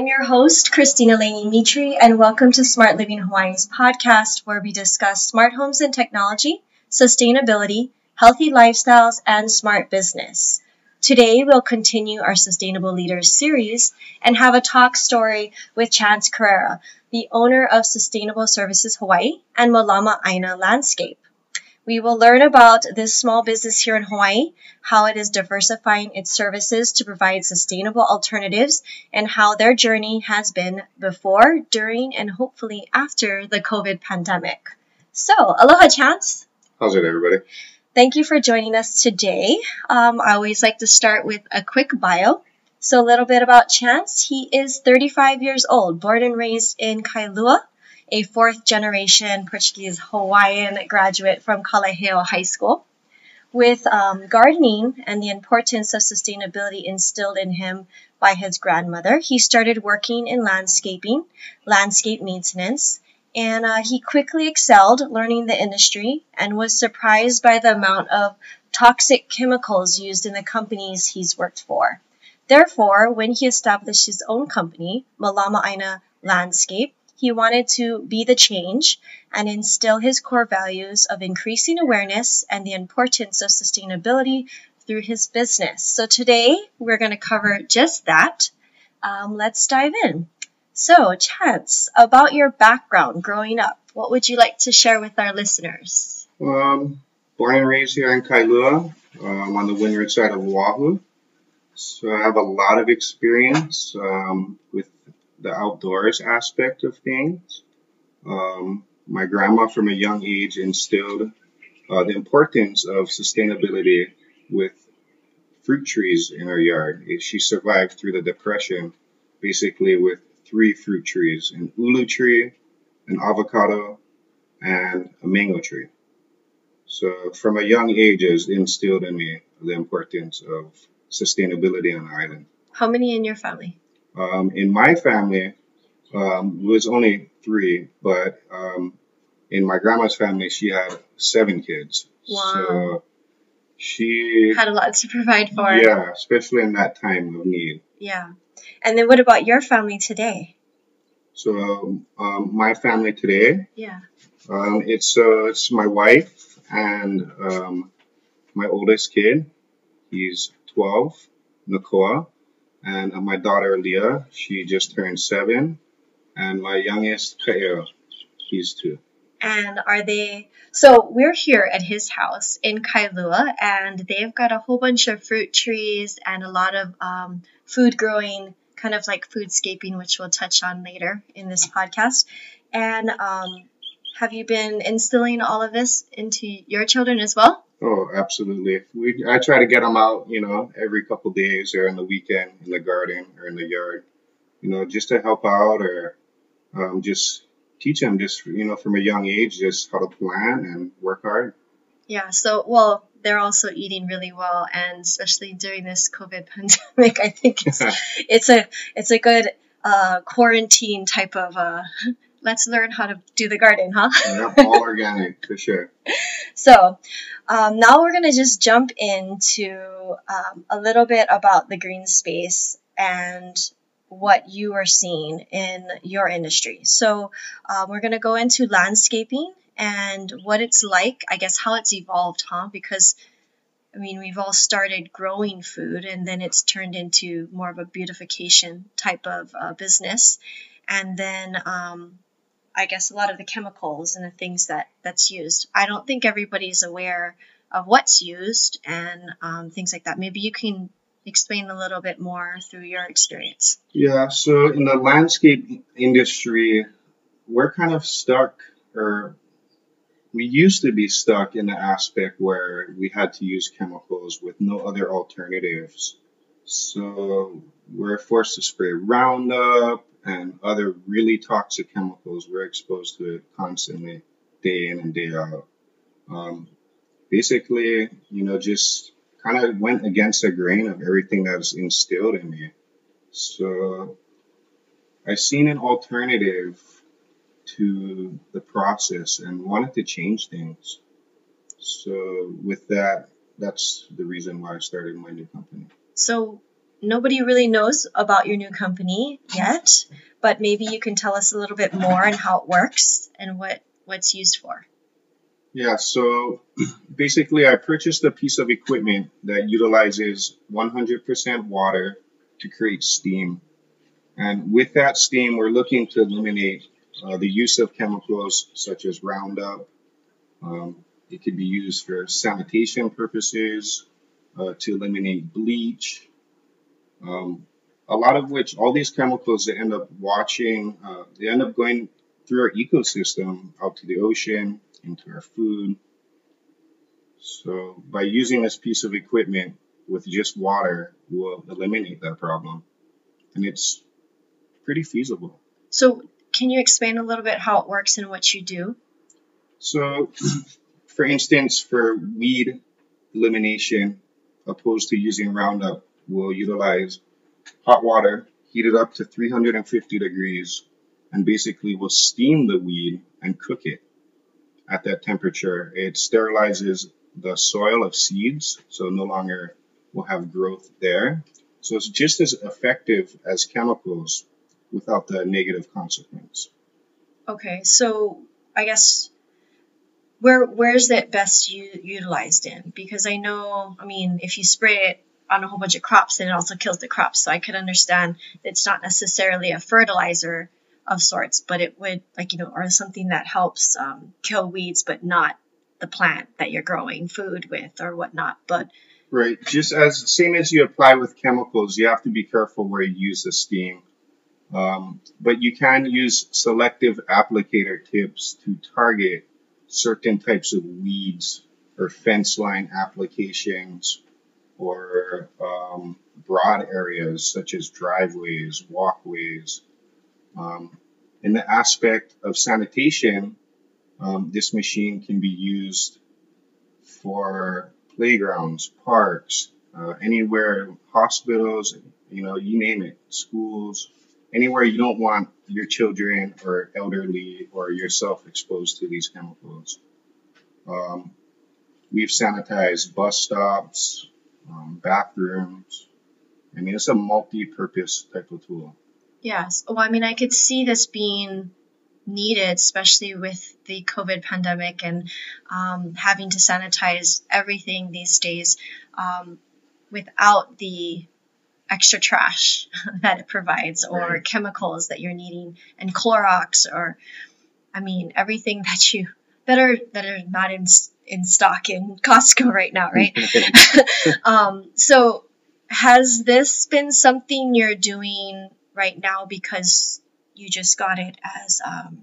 I'm your host, Christina Laney Mitri, and welcome to Smart Living Hawaii's podcast, where we discuss smart homes and technology, sustainability, healthy lifestyles, and smart business. Today, we'll continue our Sustainable Leaders series and have a talk story with Chance Carrera, the owner of Sustainable Services Hawaii and Malama Aina Landscape. We will learn about this small business here in Hawaii, how it is diversifying its services to provide sustainable alternatives, and how their journey has been before, during, and hopefully after the COVID pandemic. So, aloha, Chance. How's it, everybody? Thank you for joining us today. Um, I always like to start with a quick bio. So, a little bit about Chance. He is 35 years old, born and raised in Kailua, a fourth generation Portuguese Hawaiian graduate from Kalaheo High School. With um, gardening and the importance of sustainability instilled in him by his grandmother, he started working in landscaping, landscape maintenance, and uh, he quickly excelled learning the industry and was surprised by the amount of toxic chemicals used in the companies he's worked for. Therefore, when he established his own company, Malama Aina Landscape, he wanted to be the change and instill his core values of increasing awareness and the importance of sustainability through his business. So today we're going to cover just that. Um, let's dive in. So, Chance, about your background growing up, what would you like to share with our listeners? Um, born and raised here in Kailua, um, on the windward side of Oahu. So I have a lot of experience um, with the outdoors aspect of things. Um, my grandma, from a young age, instilled uh, the importance of sustainability with fruit trees in her yard. She survived through the depression, basically with three fruit trees an ulu tree, an avocado, and a mango tree. So from a young age, it's instilled in me the importance of sustainability on the island. How many in your family? Um, in my family, um, it was only three, but um, in my grandma's family, she had seven kids. Wow. So she had a lot to provide for. Yeah, especially in that time of need. Yeah. And then what about your family today? So um, my family today. Yeah. Um, it's uh, it's my wife and um, my oldest kid. He's 12, Nakoa, and my daughter Leah. She just turned seven, and my youngest Kaeo. He's two. And are they? So we're here at his house in Kailua, and they've got a whole bunch of fruit trees and a lot of um, food growing kind of like foodscaping, which we'll touch on later in this podcast. And um, have you been instilling all of this into your children as well? Oh, absolutely. We I try to get them out, you know, every couple days or in the weekend in the garden or in the yard, you know, just to help out or um, just teach them just you know from a young age just how to plan and work hard. Yeah. So well, they're also eating really well, and especially during this COVID pandemic, I think it's it's a it's a good uh, quarantine type of. Uh, let's learn how to do the garden, huh? yeah, all organic for sure. So um, now we're gonna just jump into um, a little bit about the green space and what you are seeing in your industry. So um, we're gonna go into landscaping and what it's like, I guess how it's evolved, huh? Because I mean, we've all started growing food and then it's turned into more of a beautification type of uh, business. And then um, I guess a lot of the chemicals and the things that that's used. I don't think everybody's aware of what's used and um, things like that. Maybe you can explain a little bit more through your experience. Yeah, so in the landscape industry, we're kind of stuck or we used to be stuck in the aspect where we had to use chemicals with no other alternatives. So we're forced to spray Roundup and other really toxic chemicals. We're exposed to it constantly, day in and day out. Um, basically, you know, just kind of went against the grain of everything that was instilled in me. So I seen an alternative to the process and wanted to change things. So with that, that's the reason why I started my new company. So nobody really knows about your new company yet, but maybe you can tell us a little bit more on how it works and what what's used for. Yeah, so basically, I purchased a piece of equipment that utilizes 100% water to create steam. And with that steam, we're looking to eliminate uh, the use of chemicals such as Roundup. Um, it could be used for sanitation purposes, uh, to eliminate bleach. Um, a lot of which, all these chemicals, they end up watching, uh, they end up going through our ecosystem out to the ocean, into our food. So by using this piece of equipment with just water, we'll eliminate that problem. And it's pretty feasible. So can you explain a little bit how it works and what you do? So, for instance, for weed elimination, opposed to using Roundup, we'll utilize hot water, heat it up to 350 degrees, and basically we'll steam the weed and cook it at that temperature. It sterilizes the soil of seeds, so no longer will have growth there. So it's just as effective as chemicals without the negative consequence. Okay, so I guess where where is it best u- utilized in? Because I know, I mean, if you spray it on a whole bunch of crops, and it also kills the crops. So I could understand it's not necessarily a fertilizer of sorts, but it would like you know, or something that helps um, kill weeds, but not the plant that you're growing food with or whatnot. But right, just as same as you apply with chemicals, you have to be careful where you use the steam. Um, but you can use selective applicator tips to target certain types of weeds or fence line applications or um, broad areas such as driveways, walkways. Um, in the aspect of sanitation, um, this machine can be used for playgrounds, parks, uh, anywhere, hospitals, you know, you name it, schools, anywhere you don't want your children or elderly or yourself exposed to these chemicals. Um, we've sanitized bus stops, um, bathrooms. I mean, it's a multi-purpose type of tool. Yes. Well, I mean, I could see this being needed, especially with the COVID pandemic and um, having to sanitize everything these days um, without the extra trash that it provides or right. chemicals that you're needing and Clorox or I mean everything that you that are that are not in in stock in Costco right now, right? um, so has this been something you're doing right now because you just got it as um,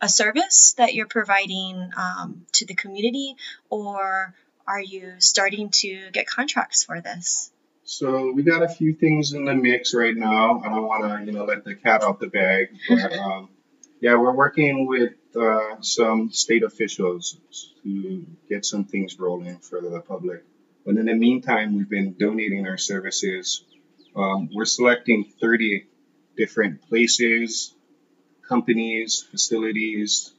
a service that you're providing um, to the community, or are you starting to get contracts for this? So we got a few things in the mix right now. I don't want to, you know, let the cat out the bag, but um, yeah, we're working with uh, some state officials to get some things rolling for the public. But in the meantime, we've been donating our services. Um, we're selecting 30 different places, companies, facilities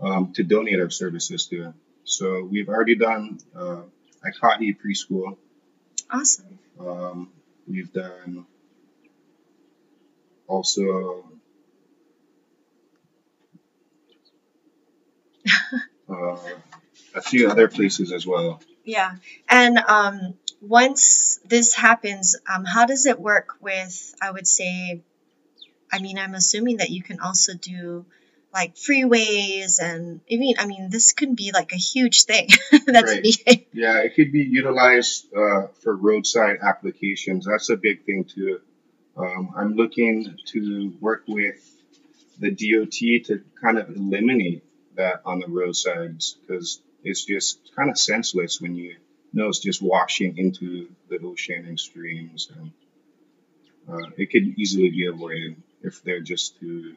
um, to donate our services to. So we've already done uh, Aikahi Preschool. Awesome. Um, we've done also uh, a few other places as well. Yeah, and um, once this happens, um, how does it work with? I would say, I mean, I'm assuming that you can also do like freeways and I mean I mean this could be like a huge thing that's right. needed. Yeah, it could be utilized uh, for roadside applications. That's a big thing too. Um, I'm looking to work with the DOT to kind of eliminate that on the roadsides because it's just kind of senseless when you know it's just washing into the ocean and streams and uh, it could easily be avoided if they're just to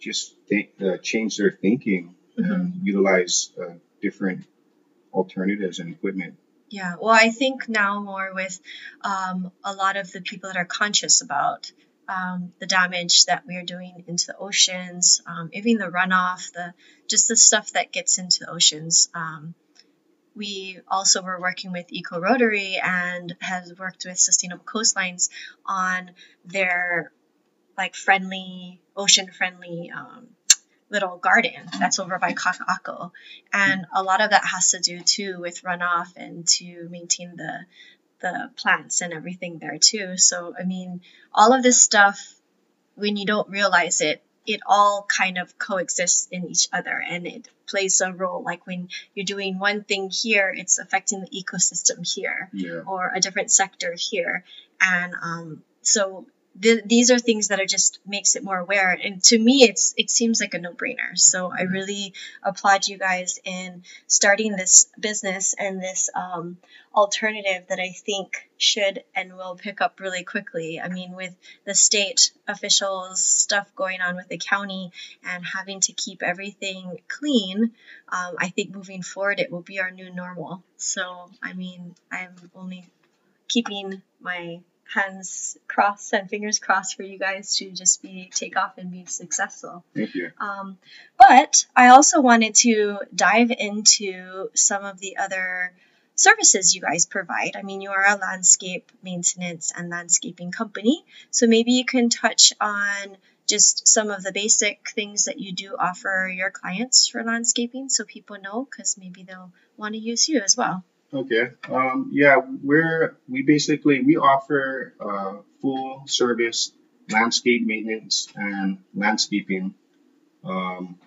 just think, uh, change their thinking mm-hmm. and utilize uh, different alternatives and equipment. Yeah, well, I think now more with um, a lot of the people that are conscious about um, the damage that we are doing into the oceans, um, even the runoff, the just the stuff that gets into the oceans. Um, we also were working with Eco Rotary and has worked with Sustainable Coastlines on their like friendly, ocean friendly um, little garden that's over by Kaka'ako. And a lot of that has to do too with runoff and to maintain the the plants and everything there too. So I mean, all of this stuff when you don't realize it, it all kind of coexists in each other and it plays a role. Like when you're doing one thing here, it's affecting the ecosystem here Yeah. or a different sector here. And um, so th- these are things that are just makes it more aware. And to me, it's it seems like a no brainer. So I really applaud you guys in starting this business and this um, alternative that I think should and will pick up really quickly. I mean, with the state officials stuff going on with the county and having to keep everything clean, um, I think moving forward it will be our new normal. So, I mean, I'm only keeping my hands crossed and fingers crossed for you guys to just be take off and be successful. Thank you. Um, but I also wanted to dive into some of the other services you guys provide. I mean, you are a landscape maintenance and landscaping company, so maybe you can touch on just some of the basic things that you do offer your clients for landscaping so people know because maybe they'll want to use you as well. Okay. Um, yeah, we're we basically we offer uh, full service landscape maintenance and landscaping. Um,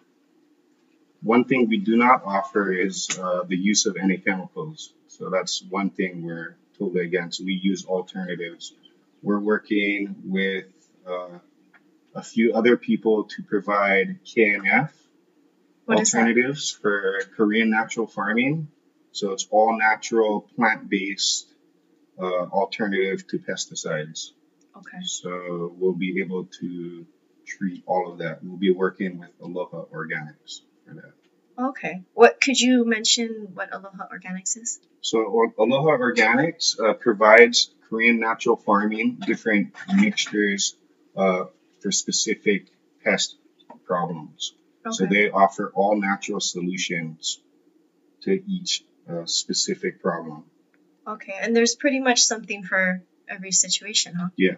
one thing we do not offer is uh, the use of any chemicals. So that's one thing we're totally against. We use alternatives. We're working with uh, a few other people to provide KNF What alternatives for Korean natural farming. So it's all natural, plant based uh, alternative to pesticides. Okay. So we'll be able to treat all of that. We'll be working with Aloha Organics for that. Okay. What could you mention what Aloha Organics is? So Aloha Organics uh, provides Korean natural farming different mixtures uh, for specific pest problems. Okay. So they offer all natural solutions to each uh, specific problem. Okay, and there's pretty much something for every situation, huh? Yeah.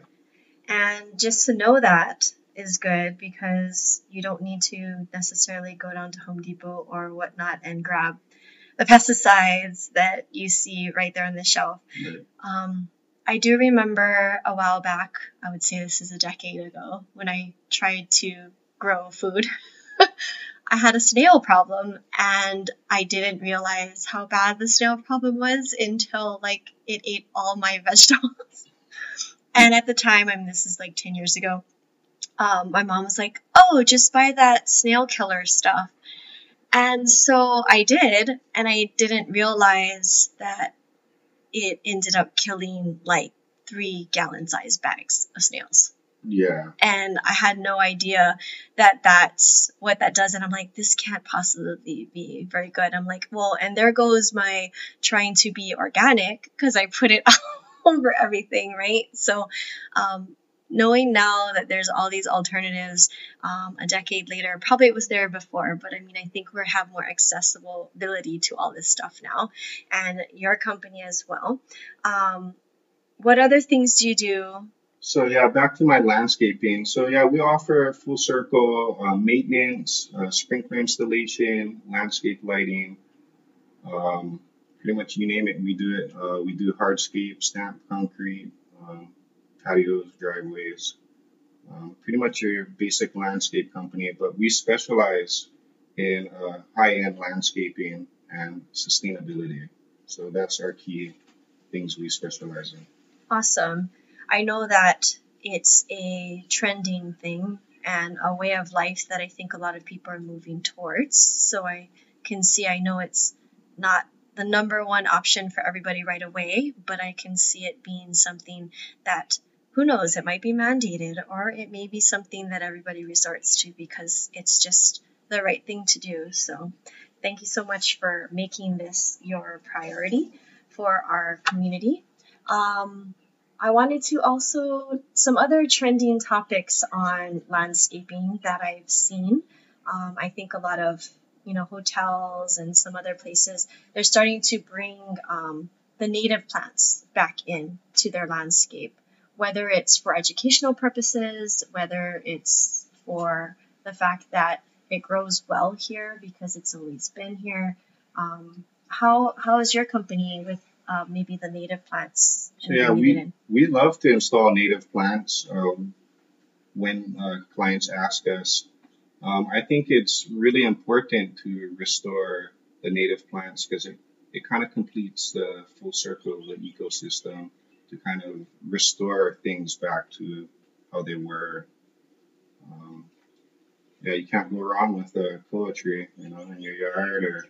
And just to know that is good because you don't need to necessarily go down to Home Depot or whatnot and grab the pesticides that you see right there on the shelf. Right. Um, I do remember a while back, I would say this is a decade ago, when I tried to grow food. I had a snail problem and I didn't realize how bad the snail problem was until like it ate all my vegetables. and at the time, I mean, this is like 10 years ago, um, my mom was like, oh, just buy that snail killer stuff. And so I did, and I didn't realize that it ended up killing like three gallon sized bags of snails Yeah. and I had no idea that that's what that does. And I'm like, this can't possibly be very good. I'm like, well, and there goes my trying to be organic because I put it over everything, right? So, um, knowing now that there's all these alternatives um, a decade later, probably it was there before, but I mean, I think we have more accessibility to all this stuff now, and your company as well. Um, what other things do you do So yeah, back to my landscaping. So yeah, we offer full circle uh, maintenance, uh, sprinkler installation, landscape lighting. Um, pretty much you name it, we do it. Uh, we do hardscape, stamp concrete, um, patios, driveways. Um, pretty much your basic landscape company, but we specialize in uh, high-end landscaping and sustainability. So that's our key things we specialize in. Awesome. I know that it's a trending thing and a way of life that I think a lot of people are moving towards. So I can see, I know it's not the number one option for everybody right away, but I can see it being something that who knows, it might be mandated or it may be something that everybody resorts to because it's just the right thing to do. So thank you so much for making this your priority for our community. Um, I wanted to also some other trending topics on landscaping that I've seen. Um, I think a lot of you know hotels and some other places, they're starting to bring um, the native plants back in to their landscape, whether it's for educational purposes, whether it's for the fact that it grows well here because it's always been here. Um, how how is your company with uh, maybe the native plants? So yeah, we we love to install native plants um, when uh, clients ask us. Um, I think it's really important to restore the native plants because it, it kind of completes the full circle of the ecosystem to kind of restore things back to how they were. Um, yeah, you can't go wrong with a koa tree, you know, in your yard or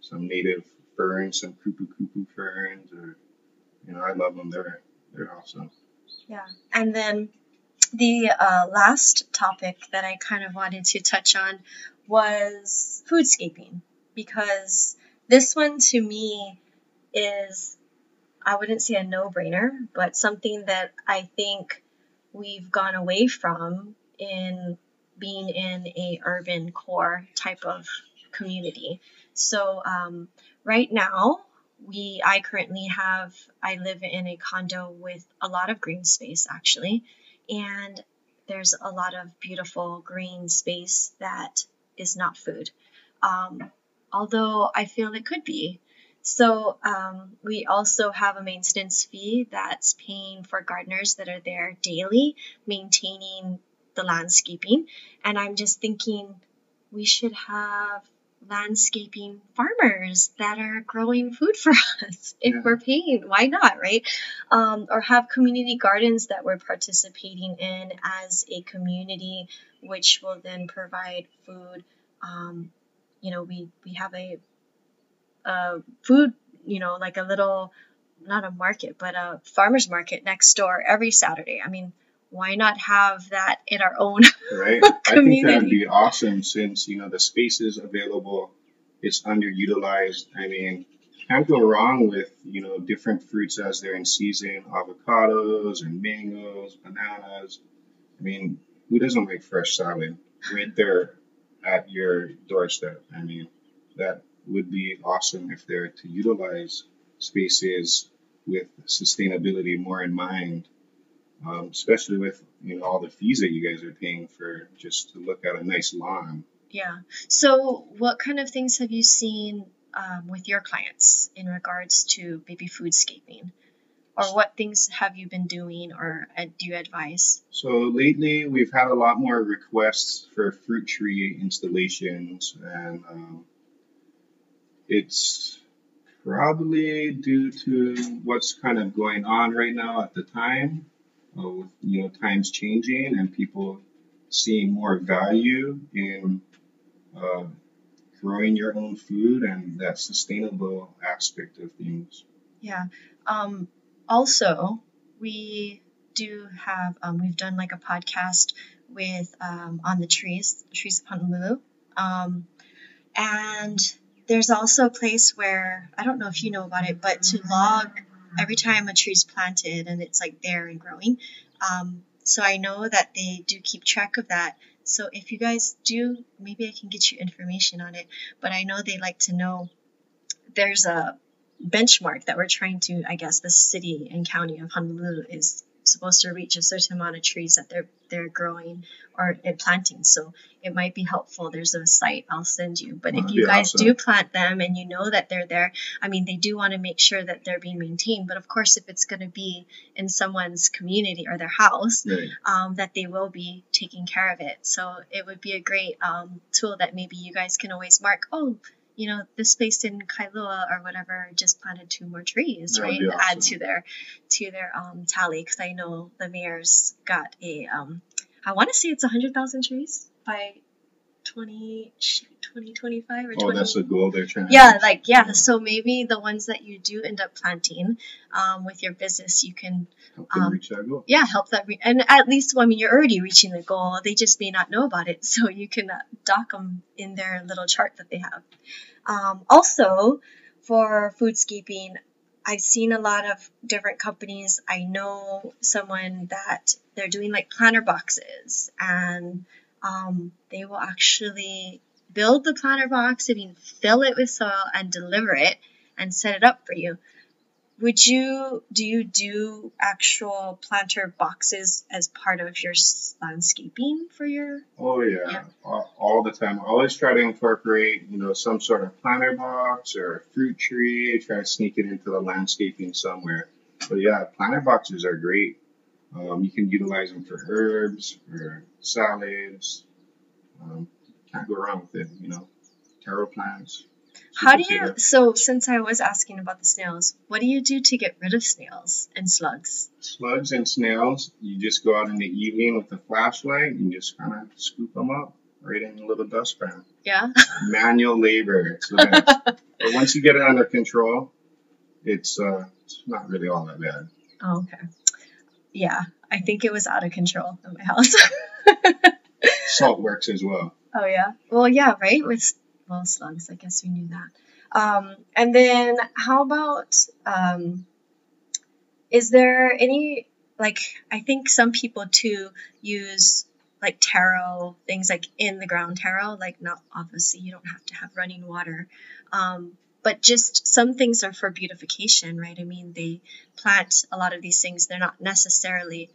some native ferns, some kupu kupu ferns, or you know, I love them. They're they're awesome. Yeah, and then the uh, last topic that I kind of wanted to touch on was foodscaping because this one to me is I wouldn't say a no-brainer, but something that I think we've gone away from in being in a urban core type of community. So um, right now, we I currently have I live in a condo with a lot of green space actually, and there's a lot of beautiful green space that is not food. Um, although I feel it could be. So um, we also have a maintenance fee that's paying for gardeners that are there daily, maintaining the landscaping. And I'm just thinking we should have landscaping farmers that are growing food for us. If yeah. we're paying why not right? Um, or have community gardens that we're participating in as a community which will then provide food um, you know we we have a, a food you know like a little not a market but a farmers market next door every saturday. I mean why not have that in our own right? I think that'd be awesome since you know the space is available it's underutilized. I mean can't go wrong with you know different fruits as they're in season. Avocados and mangoes bananas. I mean who doesn't like fresh salad right there at your doorstep? I mean that would be awesome if they're to utilize spaces with sustainability more in mind um, especially with you know all the fees that you guys are paying for just to look at a nice lawn. Yeah. So, what kind of things have you seen um, with your clients in regards to maybe foodscaping? Or what things have you been doing or uh, do you advise? So, lately we've had a lot more requests for fruit tree installations, and um, it's probably due to what's kind of going on right now at the time uh, with you know times changing and people seeing more value in uh, growing your own food and that sustainable aspect of things. Yeah. Um, also, we do have um, we've done like a podcast with um, on the trees, trees of Honolulu, um, and there's also a place where I don't know if you know about it, but to log every time a tree is planted and it's like there and growing. Um, so I know that they do keep track of that. So if you guys do, maybe I can get you information on it. But I know they like to know there's a benchmark that we're trying to, I guess, the city and county of Honolulu is supposed to reach a certain amount of trees that they're they're growing or planting. So it might be helpful. There's a site I'll send you. But if you guys awesome. do plant them and you know that they're there, I mean, they do want to make sure that they're being maintained. But of course, if it's going to be in someone's community or their house, right. um, that they will be taking care of it. So it would be a great um, tool that maybe you guys can always mark. Oh, you know, this place in Kailua or whatever just planted two more trees, that right? Awesome. Add to their to their um, tally because I know the mayor's got a um, I want to say it's a hundred thousand trees by 20, 2025 or 20. Oh, that's the goal they're trying. Yeah, like yeah. So maybe the ones that you do end up planting um, with your business, you can help them um, reach that goal. Yeah, help that, re- and at least well, I mean, you're already reaching the goal. They just may not know about it, so you can uh, dock them in their little chart that they have. Um, also, for foodscaping, I've seen a lot of different companies. I know someone that they're doing like planter boxes and um, they will actually build the planter box, I mean, fill it with soil and deliver it and set it up for you. Would you do you do actual planter boxes as part of your landscaping for your? Oh yeah, yeah. All, all, the time. I always try to incorporate you know some sort of planter box or a fruit tree. Try to sneak it into the landscaping somewhere. But yeah, planter boxes are great. Um, you can utilize them for herbs, for salads. Um, can't go wrong with it, you know. Taro plants. How do you, so since I was asking about the snails, what do you do to get rid of snails and slugs? Slugs and snails, you just go out in the evening with a flashlight and just kind of scoop them up right in a little dustpan. Yeah. Manual labor. It's but once you get it under control, it's, uh, it's not really all that bad. Oh, okay yeah, I think it was out of control in my house. Salt works as well. Oh yeah. Well, yeah, right. With well slugs, I guess we knew that. Um, and then how about um, is there any like I think some people too use like taro things like in the ground taro like not obviously you don't have to have running water um, but just some things are for beautification, right? I mean, they plant a lot of these things, they're not necessarily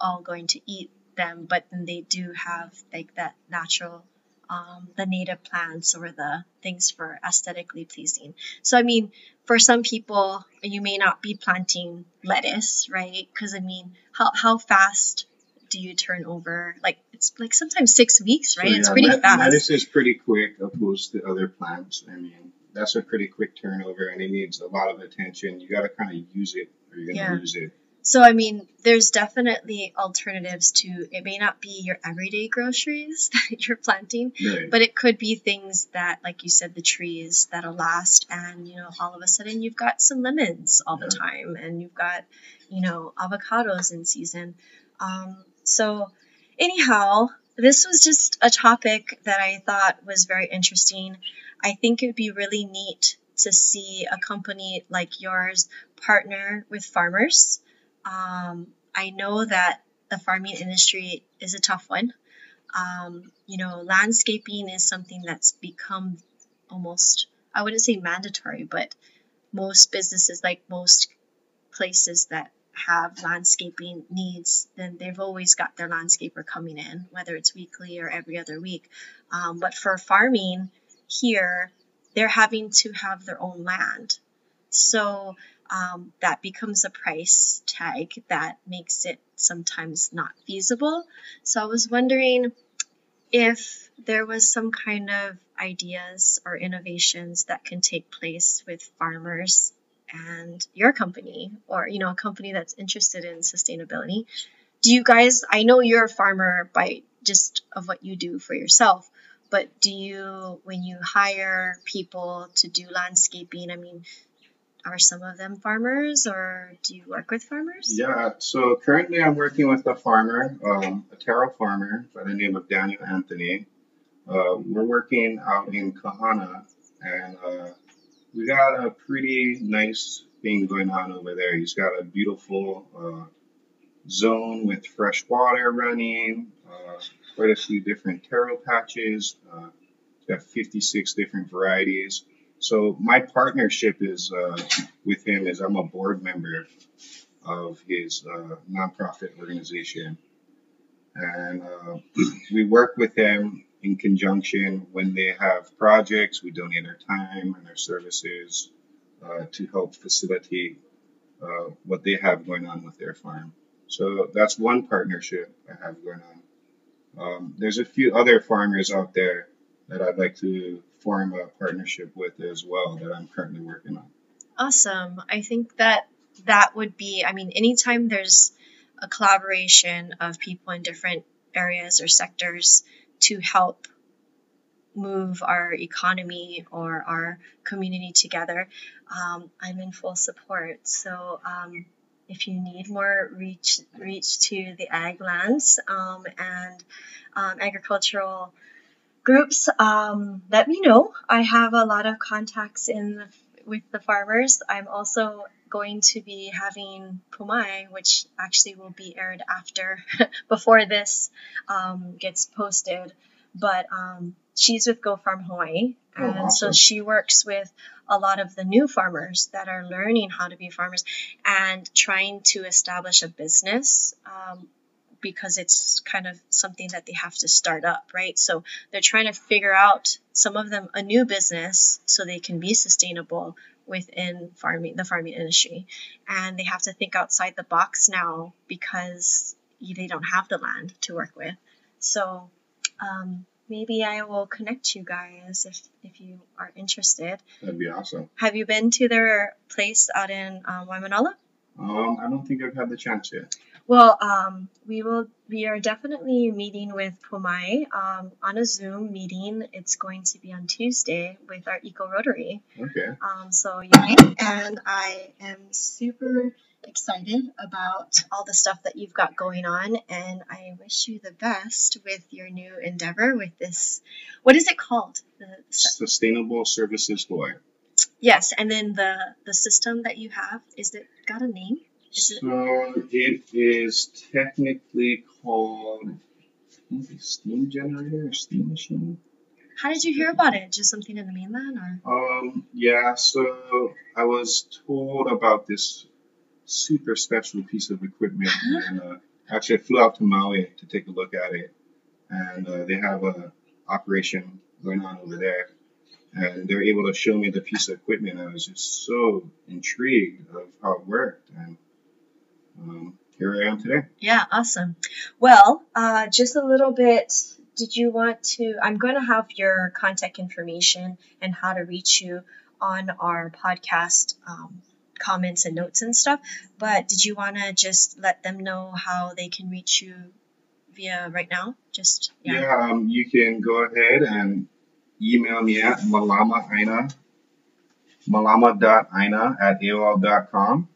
all going to eat them, but then they do have like that natural, um, the native plants or the things for aesthetically pleasing. So, I mean, for some people, you may not be planting lettuce, right? Because, I mean, how, how fast do you turn over? Like it's like sometimes six weeks, right? So, yeah, it's pretty fast. Lettuce is pretty quick opposed to other plants. I mean, that's a pretty quick turnover and it needs a lot of attention. You got to kind of use it or you're going to yeah. lose it. So, I mean, there's definitely alternatives to it may not be your everyday groceries that you're planting, right. but it could be things that, like you said, the trees that'll last. And, you know, all of a sudden you've got some lemons all yeah. the time and you've got, you know, avocados in season. Um, so, anyhow, this was just a topic that I thought was very interesting. I think it would be really neat to see a company like yours partner with farmers. Um, I know that the farming industry is a tough one. Um, you know, landscaping is something that's become almost, I wouldn't say mandatory, but most businesses, like most places that have landscaping needs, then they've always got their landscaper coming in, whether it's weekly or every other week. Um, but for farming, here, they're having to have their own land. So um, that becomes a price tag that makes it sometimes not feasible. So I was wondering if there was some kind of ideas or innovations that can take place with farmers and your company or you know a company that's interested in sustainability do you guys i know you're a farmer by just of what you do for yourself but do you, when you hire people to do landscaping, I mean, are some of them farmers or do you work with farmers? Yeah, so currently I'm working with a farmer, um, a taro farmer by the name of Daniel Anthony. Uh, we're working out in Kahana and uh, we got a pretty nice thing going on over there. He's got a beautiful uh, zone with fresh water running, uh, quite a few different taro patches. Uh, got 56 different varieties. So my partnership is uh, with him is I'm a board member of his uh, nonprofit organization, and uh, we work with them in conjunction when they have projects. We donate our time and our services uh, to help facilitate uh, what they have going on with their farm. So that's one partnership I have going on. Um, there's a few other farmers out there that I'd like to form a partnership with as well that I'm currently working on. Awesome. I think that that would be, I mean, anytime there's a collaboration of people in different areas or sectors to help move our economy or our community together, um, I'm in full support. So, um, if you need more reach reach to the ag lands um, and um, agricultural groups, um, let me know. I have a lot of contacts in the, with the farmers. I'm also going to be having Pumai, which actually will be aired after before this um, gets posted. but um, she's with Go Farm Hawaii, Oh, and so she works with a lot of the new farmers that are learning how to be farmers and trying to establish a business. Um, because it's kind of something that they have to start up, right? So they're trying to figure out some of them a new business so they can be sustainable within farming the farming industry and they have to think outside the box now because they don't have the land to work with so um, maybe i will connect you guys if if you are interested That'd be awesome. have you been to their place out in um, Waimanalo Um, I don't think I've had the chance yet. well um, we will we are definitely meeting with Pumai um, on a zoom meeting it's going to be on tuesday with our eco rotary Okay. Um, so yeah, and I am super excited about all the stuff that you've got going on, and I wish you the best with your new endeavor with this. What is it called? The, Sustainable Services Hawaii. yes, and then the the system that you have is it got a name? Is it? So it is technically called I think a steam generator or steam machine. How did you hear about it? Just something in the mainland, or? Um, yeah, so I was told about this super special piece of equipment, and uh, actually I flew out to Maui to take a look at it, and uh, they have a operation going on over there, and they're able to show me the piece of equipment. I was just so intrigued of how it worked, and um, here I am today. Yeah, awesome. Well, uh, just a little bit. Did you want to? I'm going to have your contact information and how to reach you on our podcast um, comments and notes and stuff. But did you want to just let them know how they can reach you via right now? Just yeah. Yeah, um, you can go ahead and email me at malamaaina, malama.aina at AOL.com,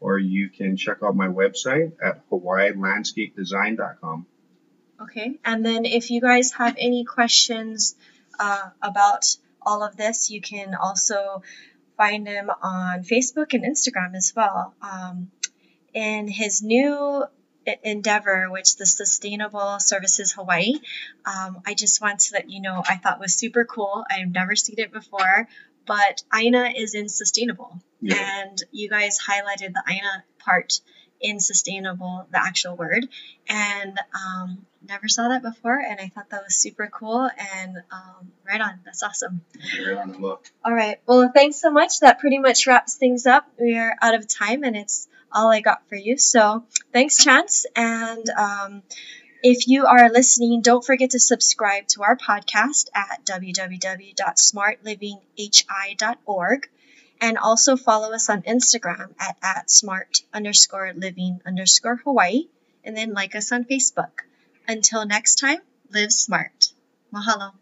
or you can check out my website at hawaiilandscapedesign.com. Okay. And then if you guys have any questions uh, about all of this, you can also find him on Facebook and Instagram as well. Um, in his new endeavor, which the Sustainable Services Hawaii, um, I just want to let you know I thought was super cool. I've never seen it before, but Aina is in sustainable, Yeah. and you guys highlighted the Aina part in sustainable, the actual word, and um, never saw that before, and I thought that was super cool and um, right on. That's awesome. Right on the. All right. Well, thanks so much. That pretty much wraps things up. We are out of time, and it's all I got for you. So thanks, Chance. And um, if you are listening, don't forget to subscribe to our podcast at www.smartlivinghi.org. And also follow us on Instagram at, at smart underscore living underscore Hawaii. And then like us on Facebook. Until next time, live smart. Mahalo.